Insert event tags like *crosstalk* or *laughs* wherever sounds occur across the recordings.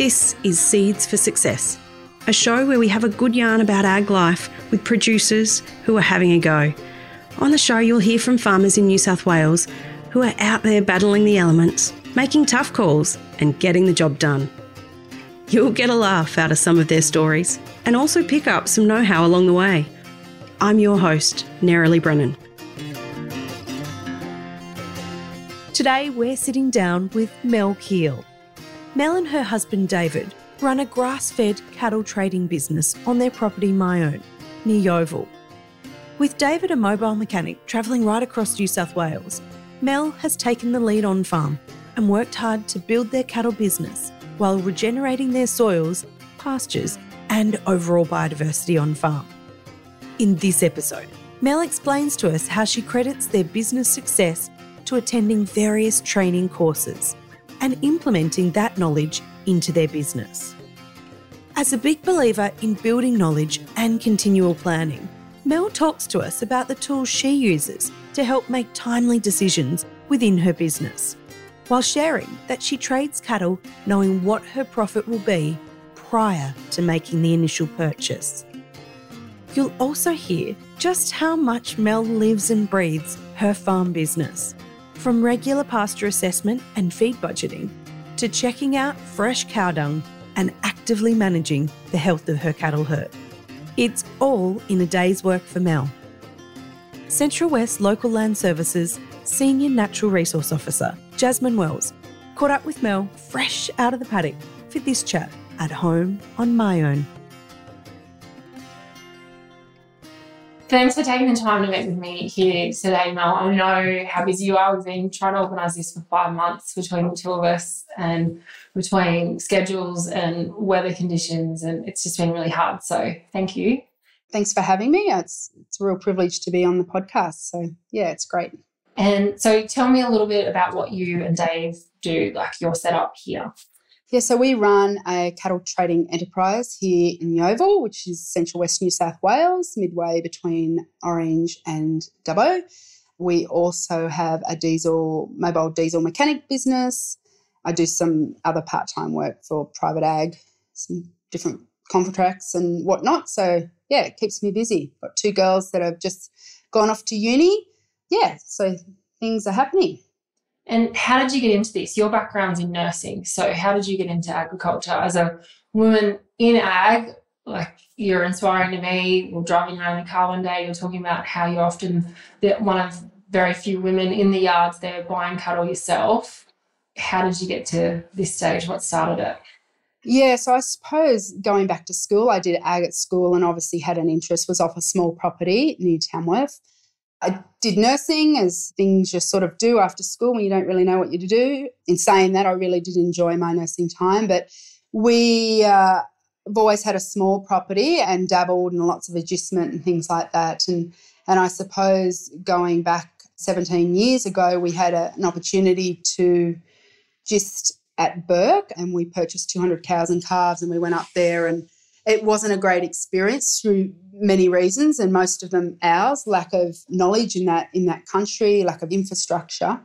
This is Seeds for Success, a show where we have a good yarn about ag life with producers who are having a go. On the show, you'll hear from farmers in New South Wales who are out there battling the elements, making tough calls, and getting the job done. You'll get a laugh out of some of their stories and also pick up some know how along the way. I'm your host, Nerily Brennan. Today, we're sitting down with Mel Kiel. Mel and her husband David run a grass fed cattle trading business on their property Mione, near Yeoval. With David a mobile mechanic travelling right across New South Wales, Mel has taken the lead on farm and worked hard to build their cattle business while regenerating their soils, pastures, and overall biodiversity on farm. In this episode, Mel explains to us how she credits their business success to attending various training courses and implementing that knowledge into their business. As a big believer in building knowledge and continual planning, Mel talks to us about the tools she uses to help make timely decisions within her business, while sharing that she trades cattle knowing what her profit will be prior to making the initial purchase. You'll also hear just how much Mel lives and breathes her farm business from regular pasture assessment and feed budgeting to checking out fresh cow dung and actively managing the health of her cattle herd. It's all in a day's work for Mel. Central West Local Land Services Senior Natural Resource Officer Jasmine Wells caught up with Mel fresh out of the paddock for this chat at home on Mione. Thanks for taking the time to meet with me here today, Mel. I know how busy you are. We've been trying to organise this for five months between the two of us and between schedules and weather conditions, and it's just been really hard. So thank you. Thanks for having me. It's, it's a real privilege to be on the podcast. So, yeah, it's great. And so tell me a little bit about what you and Dave do, like your setup here. Yeah, so we run a cattle trading enterprise here in Yeoval, which is central west New South Wales, midway between Orange and Dubbo. We also have a diesel, mobile diesel mechanic business. I do some other part time work for private ag, some different contracts and whatnot. So, yeah, it keeps me busy. Got two girls that have just gone off to uni. Yeah, so things are happening. And how did you get into this? Your background's in nursing. So how did you get into agriculture as a woman in ag? Like you're inspiring to me. We're driving around in a car one day. You're talking about how you're often the, one of very few women in the yards there buying cattle yourself. How did you get to this stage? What started it? Yeah, so I suppose going back to school, I did ag at school and obviously had an interest, was off a small property near Tamworth. I did nursing as things just sort of do after school when you don't really know what you to do. In saying that, I really did enjoy my nursing time, but we uh, have always had a small property and dabbled in lots of agistment and things like that. And and I suppose going back 17 years ago, we had a, an opportunity to just at Bourke, and we purchased 200 cows and calves and we went up there and it wasn't a great experience through many reasons, and most of them ours: lack of knowledge in that in that country, lack of infrastructure.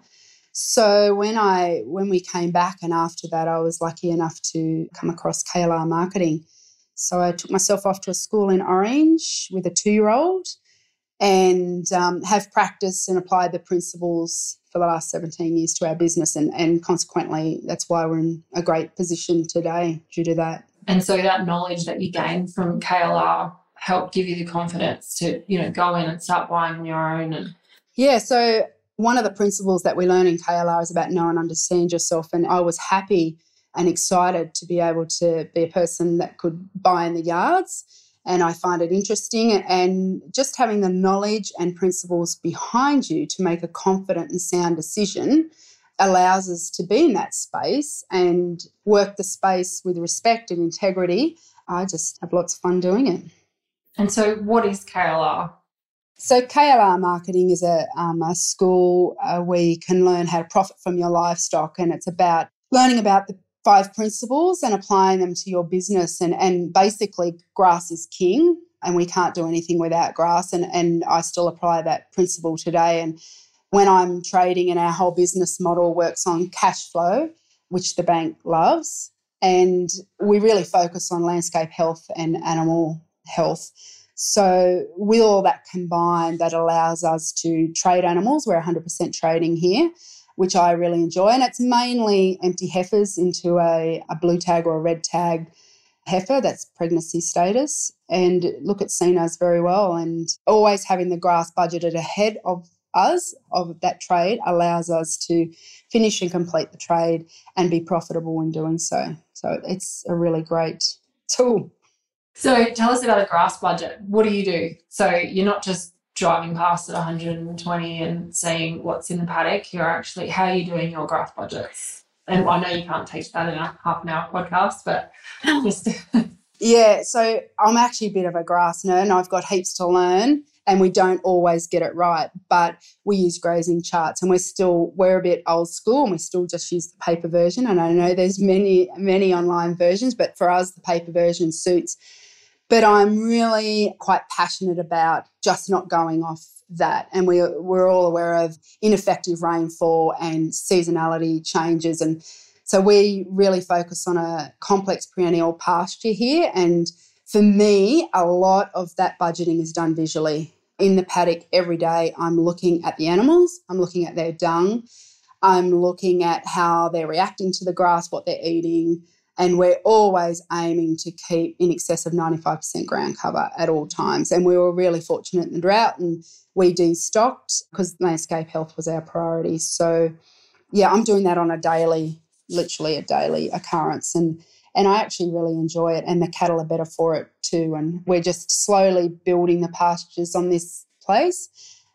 So when I when we came back, and after that, I was lucky enough to come across KLR marketing. So I took myself off to a school in Orange with a two-year-old, and um, have practiced and applied the principles for the last 17 years to our business, and, and consequently, that's why we're in a great position today due to that. And so that knowledge that you gained from KLR helped give you the confidence to, you know, go in and start buying on your own and Yeah, so one of the principles that we learn in KLR is about know and understand yourself. And I was happy and excited to be able to be a person that could buy in the yards. And I find it interesting. And just having the knowledge and principles behind you to make a confident and sound decision allows us to be in that space and work the space with respect and integrity. I just have lots of fun doing it. And so, what is KLR? So, KLR marketing is a, um, a school uh, where you can learn how to profit from your livestock, and it's about learning about the five principles and applying them to your business. And, and basically, grass is king, and we can't do anything without grass. And, and I still apply that principle today. And when I'm trading and our whole business model works on cash flow, which the bank loves, And we really focus on landscape health and animal health. So, with all that combined, that allows us to trade animals. We're 100% trading here, which I really enjoy. And it's mainly empty heifers into a, a blue tag or a red tag heifer that's pregnancy status. And look, seen us very well. And always having the grass budgeted ahead of us, of that trade, allows us to finish and complete the trade and be profitable in doing so. So, it's a really great tool. So tell us about a grass budget. What do you do? So you're not just driving past at 120 and seeing what's in the paddock. You're actually how are you doing your grass budgets? And I know you can't teach that in a half an hour podcast, but *laughs* just yeah. So I'm actually a bit of a grass nerd, and I've got heaps to learn. And we don't always get it right, but we use grazing charts, and we're still we're a bit old school, and we still just use the paper version. And I know there's many many online versions, but for us, the paper version suits but I'm really quite passionate about just not going off that. And we, we're all aware of ineffective rainfall and seasonality changes. And so we really focus on a complex perennial pasture here. And for me, a lot of that budgeting is done visually. In the paddock every day, I'm looking at the animals, I'm looking at their dung, I'm looking at how they're reacting to the grass, what they're eating, and we're always aiming to keep in excess of 95% ground cover at all times. And we were really fortunate in the drought and we destocked because landscape health was our priority. So, yeah, I'm doing that on a daily, literally a daily occurrence. And and I actually really enjoy it. And the cattle are better for it too. And we're just slowly building the pastures on this place.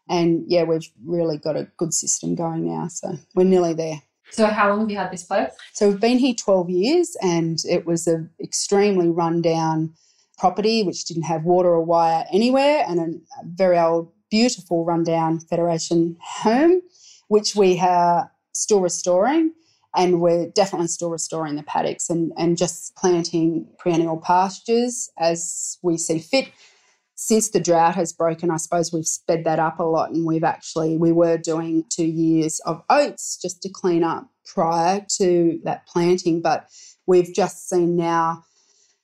And yeah, we've really got a good system going now. So we're nearly there. So how long have you had this place? So we've been here 12 years and it was an extremely rundown property which didn't have water or wire anywhere and a very old, beautiful rundown Federation home, which we are still restoring. And we're definitely still restoring the paddocks and, and just planting perennial pastures as we see fit since the drought has broken, I suppose we've sped that up a lot, and we've actually we were doing two years of oats just to clean up prior to that planting, but we've just seen now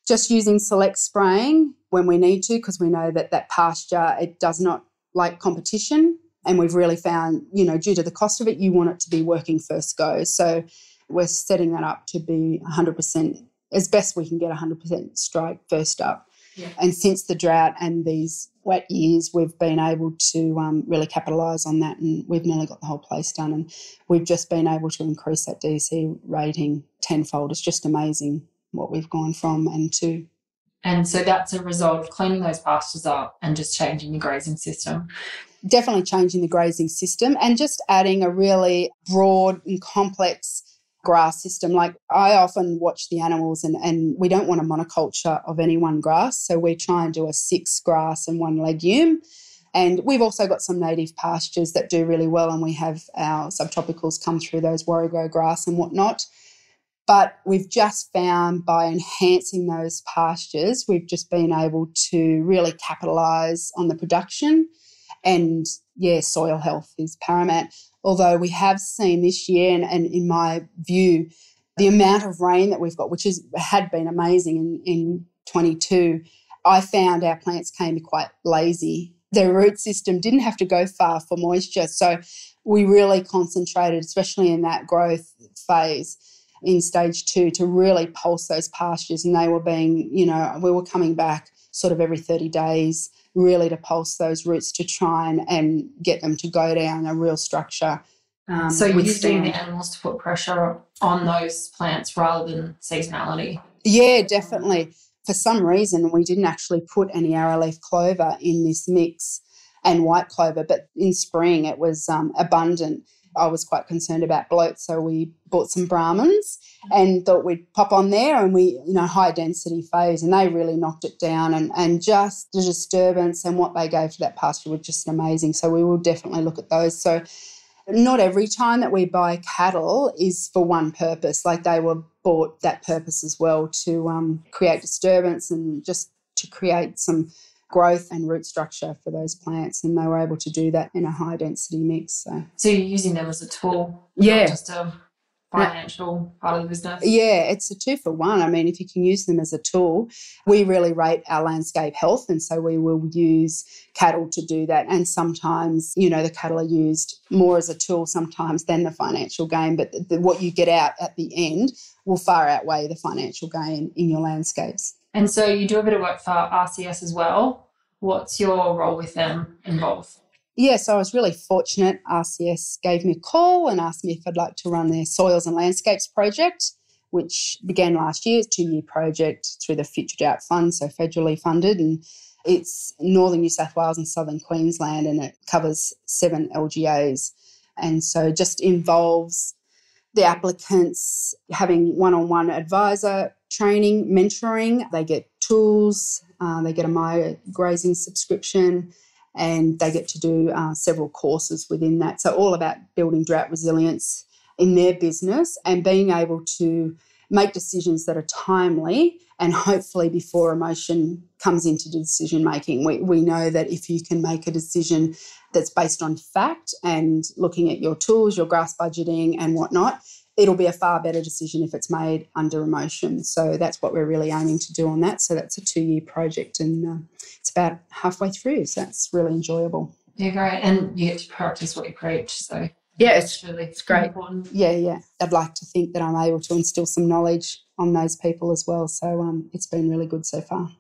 just using select spraying when we need to because we know that that pasture it does not like competition. And we've really found you know due to the cost of it you want it to be working first go. So we're setting that up to be 100% as best we can get 100% strike first up and since the drought and these wet years, we've been able to um, really capitalise on that, and we've nearly got the whole place done. And we've just been able to increase that DC rating tenfold. It's just amazing what we've gone from and to. And so that's a result of cleaning those pastures up and just changing the grazing system. Definitely changing the grazing system and just adding a really broad and complex grass system. Like I often watch the animals and, and we don't want a monoculture of any one grass. So we try and do a six grass and one legume. And we've also got some native pastures that do really well, and we have our subtropicals come through those warrego grass and whatnot. But we've just found by enhancing those pastures, we've just been able to really capitalise on the production. And yeah, soil health is paramount. Although we have seen this year, and, and in my view, the amount of rain that we've got, which is had been amazing in, in 22, I found our plants came quite lazy. Their root system didn't have to go far for moisture. So we really concentrated, especially in that growth phase in stage two, to really pulse those pastures. And they were being, you know, we were coming back sort of every 30 days really to pulse those roots to try and, and get them to go down a real structure. Um, so using the animals to put pressure on those plants rather than seasonality. Yeah, definitely. For some reason, we didn't actually put any arrowleaf clover in this mix and white clover, but in spring it was um, abundant. I was quite concerned about bloat, so we bought some Brahmans and thought we'd pop on there and we, you know, high density phase and they really knocked it down and, and just the disturbance and what they gave to that pasture was just amazing. So we will definitely look at those. So not every time that we buy cattle is for one purpose. Like they were bought that purpose as well to um, create disturbance and just to create some growth and root structure for those plants. And they were able to do that in a high density mix. So, so you're using them as a tool, yeah. just a financial part of the business. Yeah, it's a two for one. I mean, if you can use them as a tool, we really rate our landscape health. And so we will use cattle to do that. And sometimes, you know, the cattle are used more as a tool sometimes than the financial gain. But the, the, what you get out at the end will far outweigh the financial gain in your landscapes. And so you do a bit of work for RCS as well. What's your role with them involved? Yeah, so I was really fortunate. RCS gave me a call and asked me if I'd like to run their soils and landscapes project, which began last year. It's a two year project through the Future Drought Fund, so federally funded. And it's northern New South Wales and southern Queensland, and it covers seven LGAs. And so just involves the applicants having one on one advisor training, mentoring. They get tools, uh, they get a My Grazing subscription and they get to do uh, several courses within that. So, all about building drought resilience in their business and being able to make decisions that are timely and hopefully before emotion comes into decision making. We, we know that if you can make a decision that's based on fact and looking at your tools, your grass budgeting, and whatnot, it'll be a far better decision if it's made under emotion. So that's what we're really aiming to do on that. So that's a two year project and uh, about halfway through. So that's really enjoyable. Yeah, great. And you get to practice what you preach. So yeah, it's really it's great. Important. Yeah, yeah. I'd like to think that I'm able to instill some knowledge on those people as well. So um, it's been really good so far.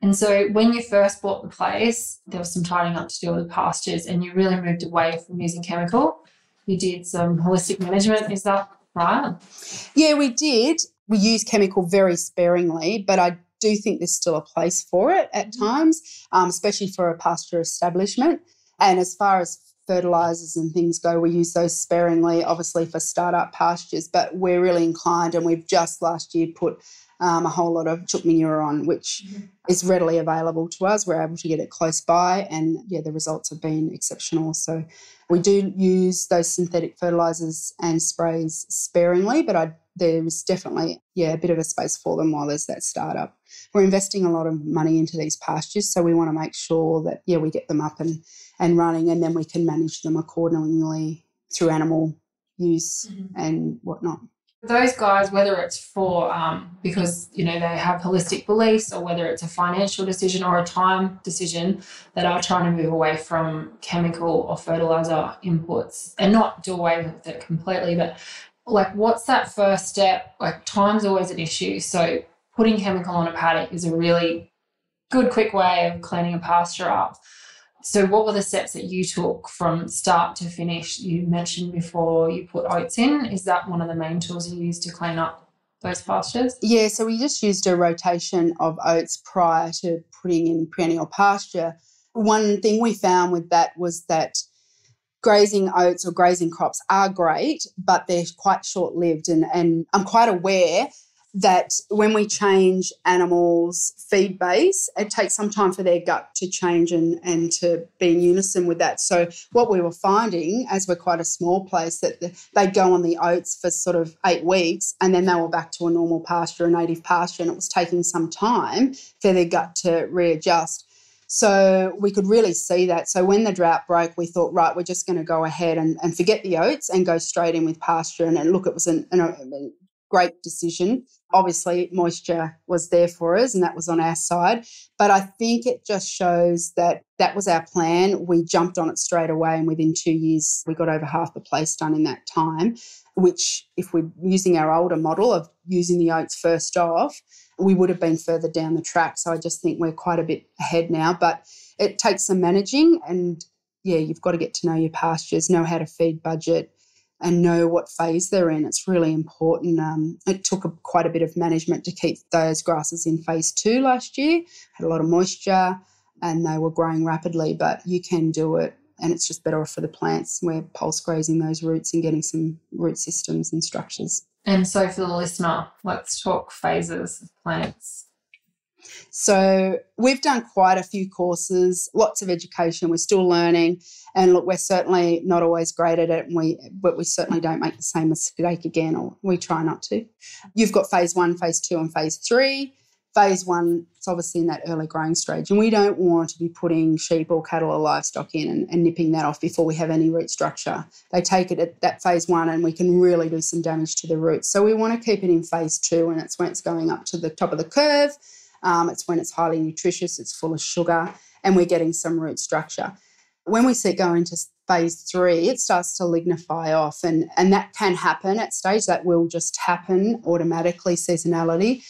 And so when you first bought the place, there was some tidying up to do with the pastures and you really moved away from using chemical you did some holistic management. Is that right? Yeah, we did. We use chemical very sparingly, but I do think there's still a place for it at mm-hmm. times, um, especially for a pasture establishment. And as far as fertilizers and things go, we use those sparingly, obviously for startup pastures, but we're really inclined and we've just last year put um, a whole lot of chook manure on, which mm-hmm. is readily available to us. We're able to get it close by, and yeah, the results have been exceptional. So we do use those synthetic fertilizers and sprays sparingly, but I, there's definitely yeah a bit of a space for them while there's that startup. We're investing a lot of money into these pastures, so we want to make sure that yeah we get them up and and running, and then we can manage them accordingly through animal use mm-hmm. and whatnot those guys, whether it's for um, because you know they have holistic beliefs, or whether it's a financial decision or a time decision, that are trying to move away from chemical or fertilizer inputs and not do away with it completely, but like what's that first step? Like time's always an issue, so putting chemical on a paddock is a really good, quick way of cleaning a pasture up. So, what were the steps that you took from start to finish? You mentioned before you put oats in. Is that one of the main tools you use to clean up those pastures? Yeah, so we just used a rotation of oats prior to putting in perennial pasture. One thing we found with that was that grazing oats or grazing crops are great, but they're quite short lived. And, and I'm quite aware that when we change animals' feed base, it takes some time for their gut to change and, and to be in unison with that. So, what we were finding, as we're quite a small place, that they'd go on the oats for sort of eight weeks and then they were back to a normal pasture, a native pasture, and it was taking some time for their gut to readjust. So we could really see that. So when the drought broke, we thought, right, we're just going to go ahead and, and forget the oats and go straight in with pasture. And, and look, it was an, an, great decision. Obviously, moisture was there for us and that was on our side. But I think it just shows that that was our plan. We jumped on it straight away, and within two years, we got over half the place done in that time. Which, if we're using our older model of using the oats first off, we would have been further down the track. So I just think we're quite a bit ahead now. But it takes some managing, and yeah, you've got to get to know your pastures, know how to feed budget and know what phase they're in. It's really important. Um, it took a, quite a bit of management to keep those grasses in phase two last year. Had a lot of moisture and they were growing rapidly, but you can do it and it's just better for the plants. We're pulse grazing those roots and getting some root systems and structures. And so, for the listener, let's talk phases of plants. So we've done quite a few courses, lots of education. We're still learning, and look, we're certainly not always great at it. And we, but we certainly don't make the same mistake again, or we try not to. You've got phase one, phase two, and phase three. Phase one, it's obviously in that early growing stage, and we don't want to be putting sheep or cattle or livestock in and, and, nipping that off before we have any root structure. They take it at that phase one, and we can really do some damage to the roots. So we want to keep it in phase two, and it's when it's going up to the top of the curve. Um, it's when it's highly nutritious, it's full of sugar, and we're getting some root structure. When we see it go into phase three, it starts to lignify off, and, and that can happen at stage. That will just happen automatically, seasonality.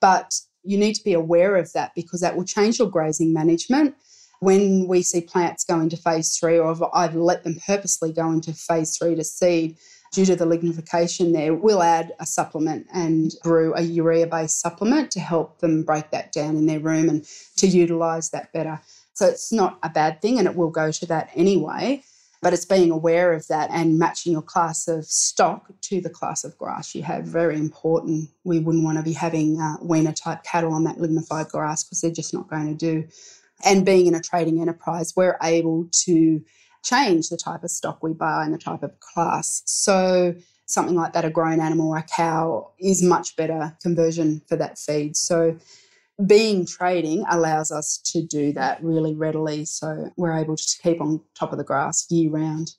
But you need to be aware of that because that will change your grazing management. When we see plants go into phase three, or I've let them purposely go into phase three to seed, due to the lignification there, we'll add a supplement and brew a urea based supplement to help them break that down in their rumen and to utilise that better. So it's not a bad thing and it will go to that anyway. But it's being aware of that and matching your class of stock to the class of grass you have. Very important. We wouldn't want to be having uh, weaner type cattle on that lignified grass because they're just not going to do. And being in a trading enterprise, we're able to change the type of stock we buy and the type of class. So something like that, a grown animal or a cow, is much better conversion for that feed. So being trading allows us to do that really readily. So we're able to keep on top of the grass year round.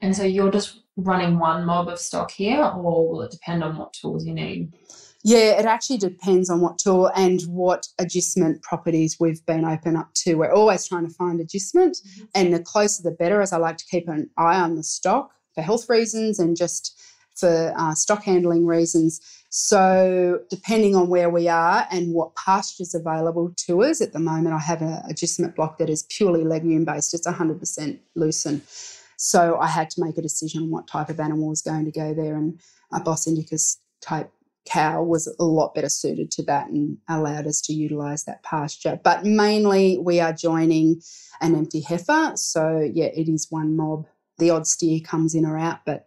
And so you're just running one mob of stock here, or will it depend on what tools you need? Yeah, it actually depends on what tool and what agistment properties we've been open up to. We're always trying to find agistment, mm-hmm. and the closer the better, as I like to keep an eye on the stock for health reasons and just for uh, stock handling reasons. So, depending on where we are and what pastures available to us, at the moment I have a agistment block that is purely legume based, it's 100% lucerne. So, I had to make a decision on what type of animal was going to go there, and a Bos indicus type cow was a lot better suited to that and allowed us to utilize that pasture. But mainly, we are joining an empty heifer. So, yeah, it is one mob. The odd steer comes in or out, but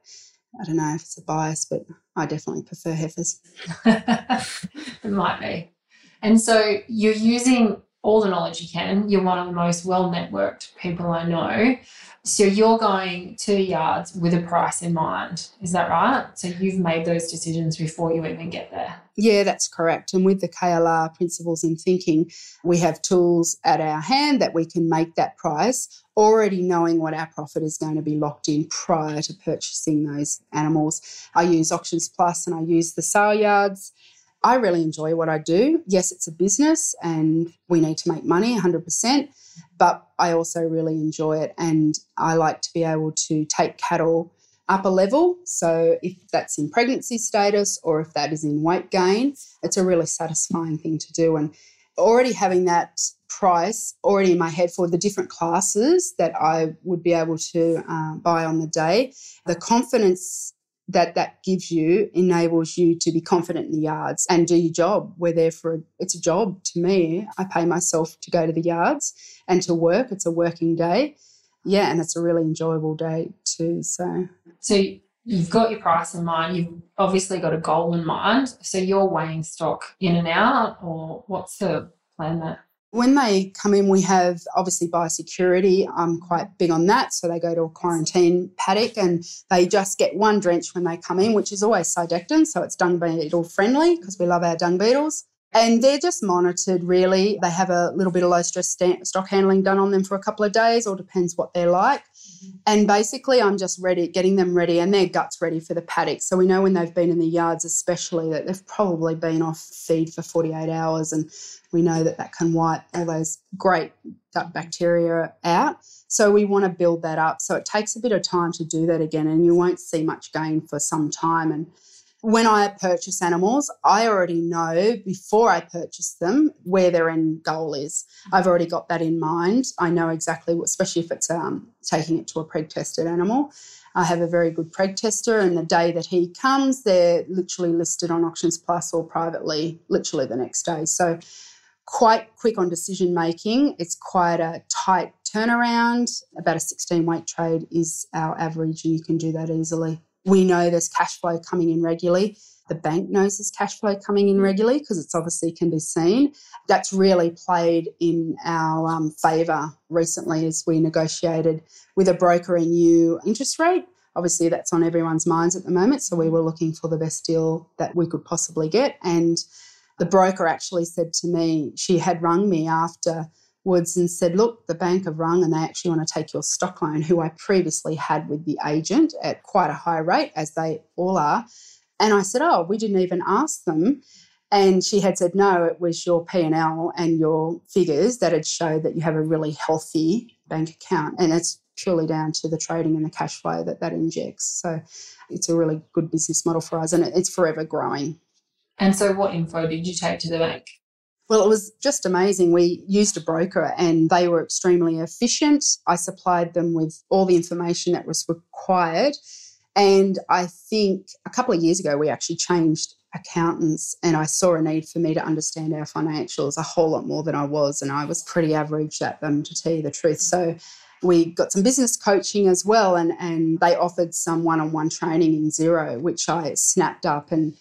I don't know if it's a bias, but I definitely prefer heifers. *laughs* it might be. And so you're using all the knowledge you can. You're one of the most well networked people I know. So you're going to yards with a price in mind. Is that right? So you've made those decisions before you even get there. Yeah, that's correct. And with the KLR principles and thinking, we have tools at our hand that we can make that price, already knowing what our profit is going to be locked in prior to purchasing those animals. I use Auctions Plus and I use the sale yards. I really enjoy what I do. Yes, it's a business and we need to make money 100%, but I also really enjoy it and I like to be able to take cattle up a level. So if that's in pregnancy status or if that is in weight gain, it's a really satisfying thing to do. And already having that price already in my head for the different classes that I would be able to uh, buy on the day, the confidence that that gives you enables you to be confident in the yards and do your job. We're there for a, it's a job to me. I pay myself to go to the yards and to work. It's a working day. Yeah, and it's a really enjoyable day too. So So you've got your price in mind, you've obviously got a goal in mind. So you're weighing stock in and out or what's the plan there? When they come in, we have obviously biosecurity. I'm quite big on that. So they go to a quarantine paddock and they just get one drench when they come in, which is always Cydectin. So it's dung beetle friendly because we love our dung beetles. And they're just monitored really. They have a little bit of low stress stock handling done on them for a couple of days, or depends what they're like. Mm-hmm. And basically, I'm just ready, getting them ready and their guts ready for the paddock. So we know when they've been in the yards, especially, that they've probably been off feed for 48 hours. And we know that that can wipe all those great gut bacteria out. So we want to build that up. So it takes a bit of time to do that again, and you won't see much gain for some time. And when I purchase animals, I already know before I purchase them where their end goal is. I've already got that in mind. I know exactly, what, especially if it's um, taking it to a preg tested animal. I have a very good preg tester, and the day that he comes, they're literally listed on Auctions Plus or privately, literally the next day. So, quite quick on decision making. It's quite a tight turnaround. About a 16 weight trade is our average, and you can do that easily. We know there's cash flow coming in regularly. The bank knows there's cash flow coming in regularly because it's obviously can be seen. That's really played in our um, favour recently as we negotiated with a broker a new interest rate. Obviously, that's on everyone's minds at the moment. So we were looking for the best deal that we could possibly get. And the broker actually said to me, she had rung me afterwards and said, Look, the bank have rung and they actually want to take your stock loan, who I previously had with the agent at quite a high rate, as they all are. And I said, Oh, we didn't even ask them. And she had said, no, it was your P&L and your figures that had showed that you have a really healthy bank account. And it's purely down to the trading and the cash flow that that injects. So it's a really good business model for us and it's forever growing. And so, what info did you take to the bank? Well, it was just amazing. We used a broker and they were extremely efficient. I supplied them with all the information that was required. And I think a couple of years ago, we actually changed accountants and I saw a need for me to understand our financials a whole lot more than I was. And I was pretty average at them, to tell you the truth. So we got some business coaching as well, and, and they offered some one on one training in Xero, which I snapped up, and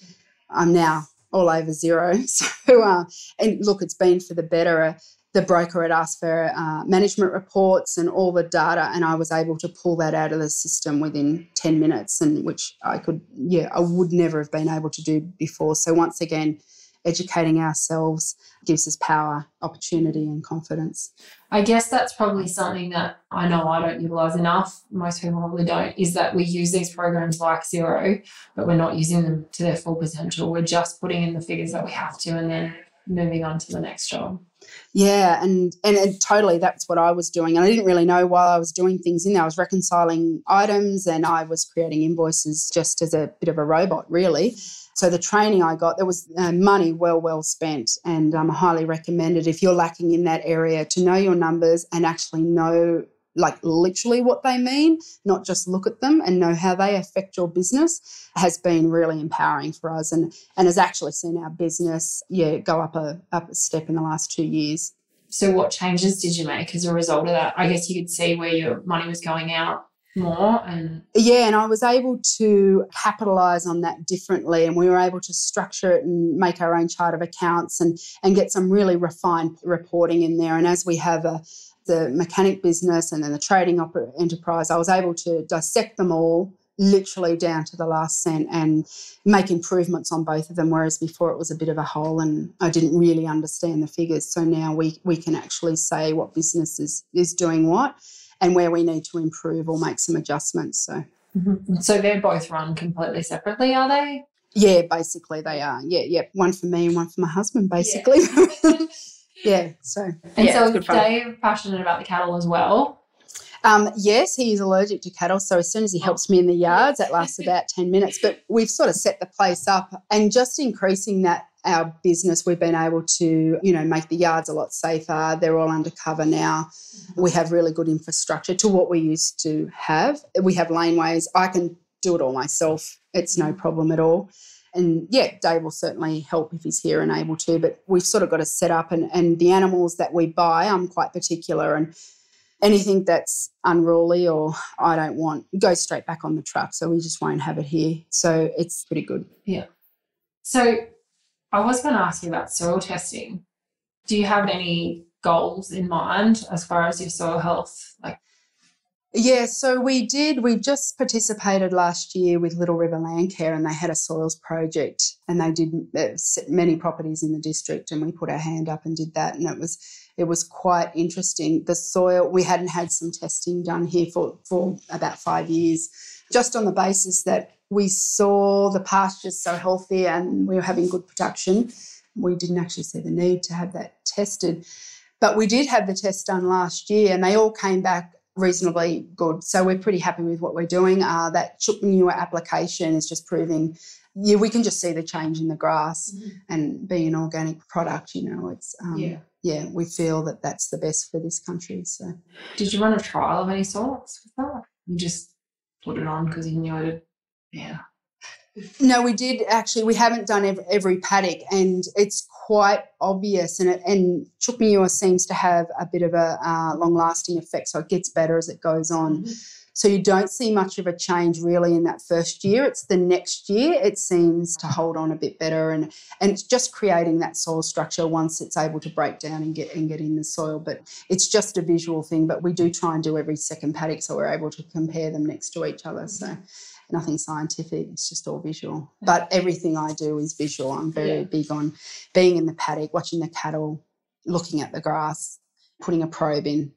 I'm now all over Xero. *laughs* So, uh, and look, it's been for the better. The broker had asked for uh, management reports and all the data, and I was able to pull that out of the system within 10 minutes, and which I could, yeah, I would never have been able to do before. So, once again, educating ourselves gives us power, opportunity, and confidence. I guess that's probably something that I know I don't utilize enough. Most people probably don't, is that we use these programs like Xero, but we're not using them to their full potential. We're just putting in the figures that we have to and then moving on to the next job. Yeah, and, and and totally that's what I was doing. And I didn't really know while I was doing things in there. I was reconciling items and I was creating invoices just as a bit of a robot, really. So the training I got, there was uh, money well, well spent, and um, highly recommended if you're lacking in that area to know your numbers and actually know like literally what they mean, not just look at them and know how they affect your business, has been really empowering for us and and has actually seen our business yeah go up a up a step in the last two years. So what changes did you make as a result of that? I guess you could see where your money was going out more and yeah and i was able to capitalize on that differently and we were able to structure it and make our own chart of accounts and and get some really refined reporting in there. And as we have a the mechanic business and then the trading enterprise i was able to dissect them all literally down to the last cent and make improvements on both of them whereas before it was a bit of a hole and i didn't really understand the figures. So now we we can actually say what business is is doing what and where we need to improve or make some adjustments. So, mm-hmm. so they're both run completely separately, are they? Yeah, basically they are. Yeah, yeah. One for me and one for my husband, basically. Yeah. *laughs* yeah so, and yeah, so Dave passionate about the cattle as well. Um, yes, he is allergic to cattle. So as soon as he helps me in the yards, that lasts about 10 minutes. But we've sort of set the place up and just increasing that our business, we've been able to, you know, make the yards a lot safer. They're all undercover now. Mm-hmm. We have really good infrastructure to what we used to have. We have laneways. I can do it all myself. It's no mm-hmm. problem at all. And yeah, Dave will certainly help if he's here and able to, but we've sort of got to set up and, and the animals that we buy, I'm quite particular and anything that's unruly or I don't want goes straight back on the truck. So we just won't have it here. So it's pretty good. Yeah. So I was going to ask you about soil testing. Do you have any goals in mind as far as your soil health? Like, yeah, so we did. We just participated last year with Little River Landcare, and they had a soils project, and they did uh, many properties in the district, and we put our hand up and did that, and it was it was quite interesting. The soil we hadn't had some testing done here for for about five years, just on the basis that we saw the pastures so healthy and we were having good production. We didn't actually see the need to have that tested. But we did have the test done last year and they all came back reasonably good. So we're pretty happy with what we're doing. Uh, that chook manure application is just proving, yeah, we can just see the change in the grass mm-hmm. and being an organic product, you know, it's, um, yeah. yeah, we feel that that's the best for this country. So, did you run a trial of any sorts with that? You just put it on because you knew it yeah. No, we did actually. We haven't done every, every paddock, and it's quite obvious. And it, and seems to have a bit of a uh, long lasting effect, so it gets better as it goes on. Mm-hmm. So you don't see much of a change really in that first year. It's the next year it seems to hold on a bit better, and and it's just creating that soil structure once it's able to break down and get and get in the soil. But it's just a visual thing. But we do try and do every second paddock, so we're able to compare them next to each other. So nothing scientific. It's just all visual. But everything I do is visual. I'm very yeah. big on being in the paddock, watching the cattle, looking at the grass, putting a probe in,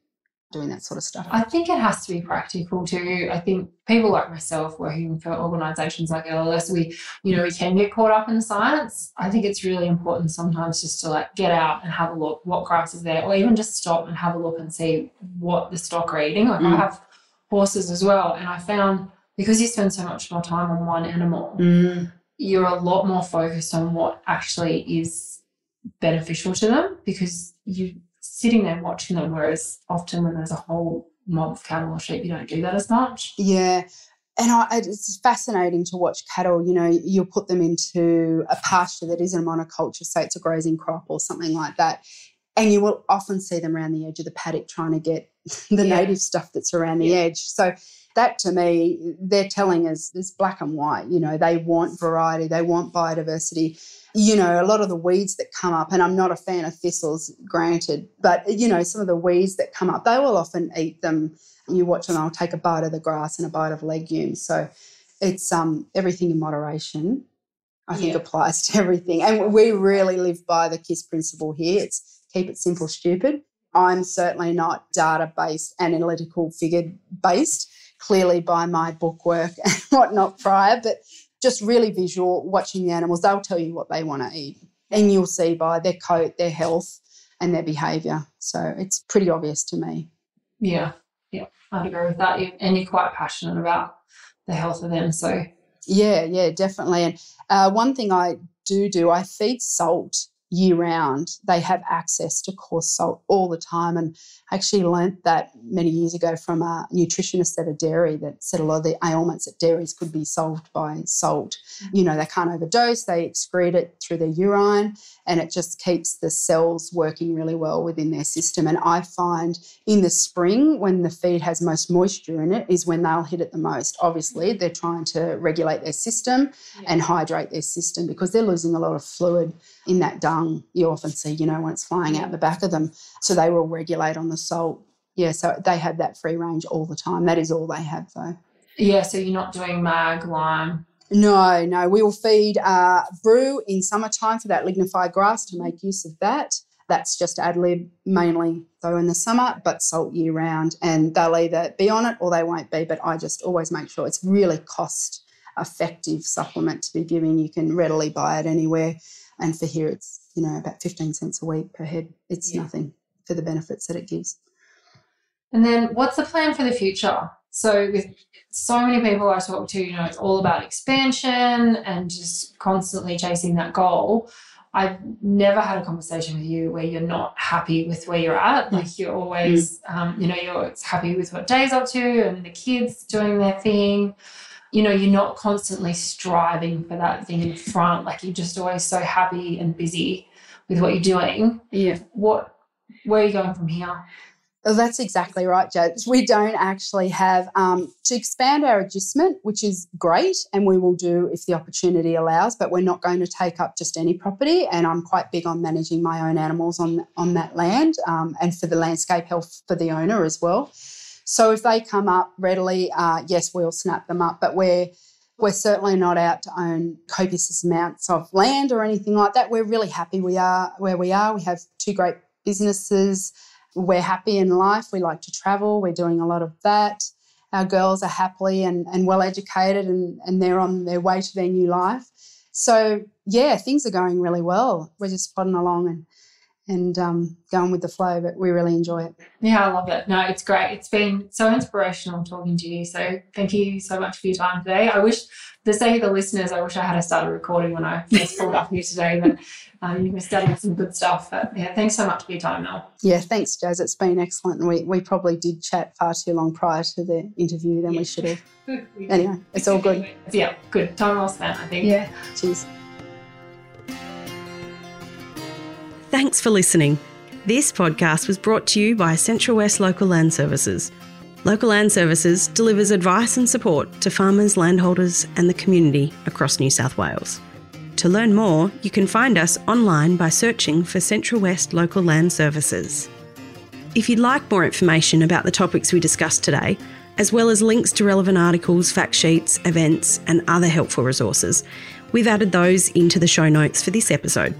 doing that sort of stuff. I think it has to be practical too. I think people like myself working for organisations like LLS, we, you know, we can get caught up in the science. I think it's really important sometimes just to like get out and have a look what grass is there, or even just stop and have a look and see what the stock are eating. Like mm. I have horses as well, and I found because you spend so much more time on one animal, mm. you're a lot more focused on what actually is beneficial to them because you're sitting there watching them. Whereas often when there's a whole mob of cattle or sheep, you don't do that as much. Yeah. And I, it's fascinating to watch cattle. You know, you'll put them into a pasture that isn't a monoculture, say it's a grazing crop or something like that. And you will often see them around the edge of the paddock trying to get *laughs* the yeah. native stuff that's around the yeah. edge. So that to me, they're telling us it's black and white. You know, they want variety, they want biodiversity you know, a lot of the weeds that come up, and I'm not a fan of thistles, granted, but, you know, some of the weeds that come up, they will often eat them. You watch them, they'll take a bite of the grass and a bite of legumes. So it's um, everything in moderation, I think, yeah. applies to everything. And we really live by the KISS principle here. It's keep it simple, stupid. I'm certainly not data based, analytical, figure based, clearly by my book work *laughs* and whatnot prior, but just really visual, watching the animals. They'll tell you what they want to eat. And you'll see by their coat, their health, and their behaviour. So it's pretty obvious to me. Yeah, yeah, I'd agree with that. And you're quite passionate about the health of them. So yeah, yeah, definitely. And uh, one thing I do do, I feed salt year round. They have access to coarse salt all the time. And I actually learnt that many years ago from a nutritionist at a dairy that said a lot of the ailments at dairies could be solved by salt. Mm-hmm. You know, they can't overdose, they excrete it through their urine, and it just keeps the cells working really well within their system. And I find in the spring, when the feed has most moisture in it, is when they'll hit it the most. Obviously, they're trying to regulate their system yeah. and hydrate their system because they're losing a lot of fluid in that dung. You often see, you know, when it's flying out the back of them. So they will regulate on the salt. Yeah, so they have that free range all the time. That is all they have, though. Yeah, so you're not doing mag, lime. No, no. We will feed uh, brew in summertime for that lignified grass to make use of that. That's just ad lib mainly though in the summer, but salt year round. And they'll either be on it or they won't be. But I just always make sure it's really cost effective supplement to be giving. You can readily buy it anywhere. And for here, it's you know about fifteen cents a week per head. It's yeah. nothing for the benefits that it gives. And then, what's the plan for the future? So, with so many people I talk to, you know, it's all about expansion and just constantly chasing that goal. I've never had a conversation with you where you're not happy with where you're at. Like you're always, mm. um, you know, you're happy with what Day's up to and the kids doing their thing. You know, you're not constantly striving for that thing in front. Like you're just always so happy and busy with what you're doing. Yeah. What, where are you going from here? Oh, that's exactly right, Jade. We don't actually have um, to expand our agistment, which is great, and we will do if the opportunity allows. But we're not going to take up just any property, and I'm quite big on managing my own animals on on that land, um, and for the landscape health for the owner as well. So if they come up readily, uh, yes, we'll snap them up. But we're we're certainly not out to own copious amounts of land or anything like that. We're really happy we are where we are. We have two great businesses we're happy in life. We like to travel. We're doing a lot of that. Our girls are happily and, and well educated and, and they're on their way to their new life. So, yeah, things are going really well. We're just plodding along and and um, going with the flow, but we really enjoy it. Yeah, I love it. No, it's great. It's been so inspirational talking to you. So thank you so much for your time today. I wish, the sake of the listeners, I wish I had started recording when I first pulled up here today, but um, you've been studying some good stuff. But yeah, thanks so much for your time, Mel. Yeah, thanks, Jazz. It's been excellent. And we, we probably did chat far too long prior to the interview than yeah. we should have. *laughs* anyway, it's all good. Yeah, good. Time well spent, I think. Yeah, cheers. Thanks for listening. This podcast was brought to you by Central West Local Land Services. Local Land Services delivers advice and support to farmers, landholders, and the community across New South Wales. To learn more, you can find us online by searching for Central West Local Land Services. If you'd like more information about the topics we discussed today, as well as links to relevant articles, fact sheets, events, and other helpful resources. We've added those into the show notes for this episode.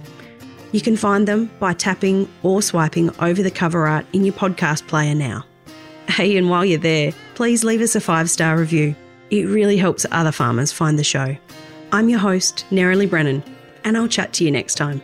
You can find them by tapping or swiping over the cover art in your podcast player now. Hey, and while you're there, please leave us a five star review. It really helps other farmers find the show. I'm your host, Nerily Brennan, and I'll chat to you next time.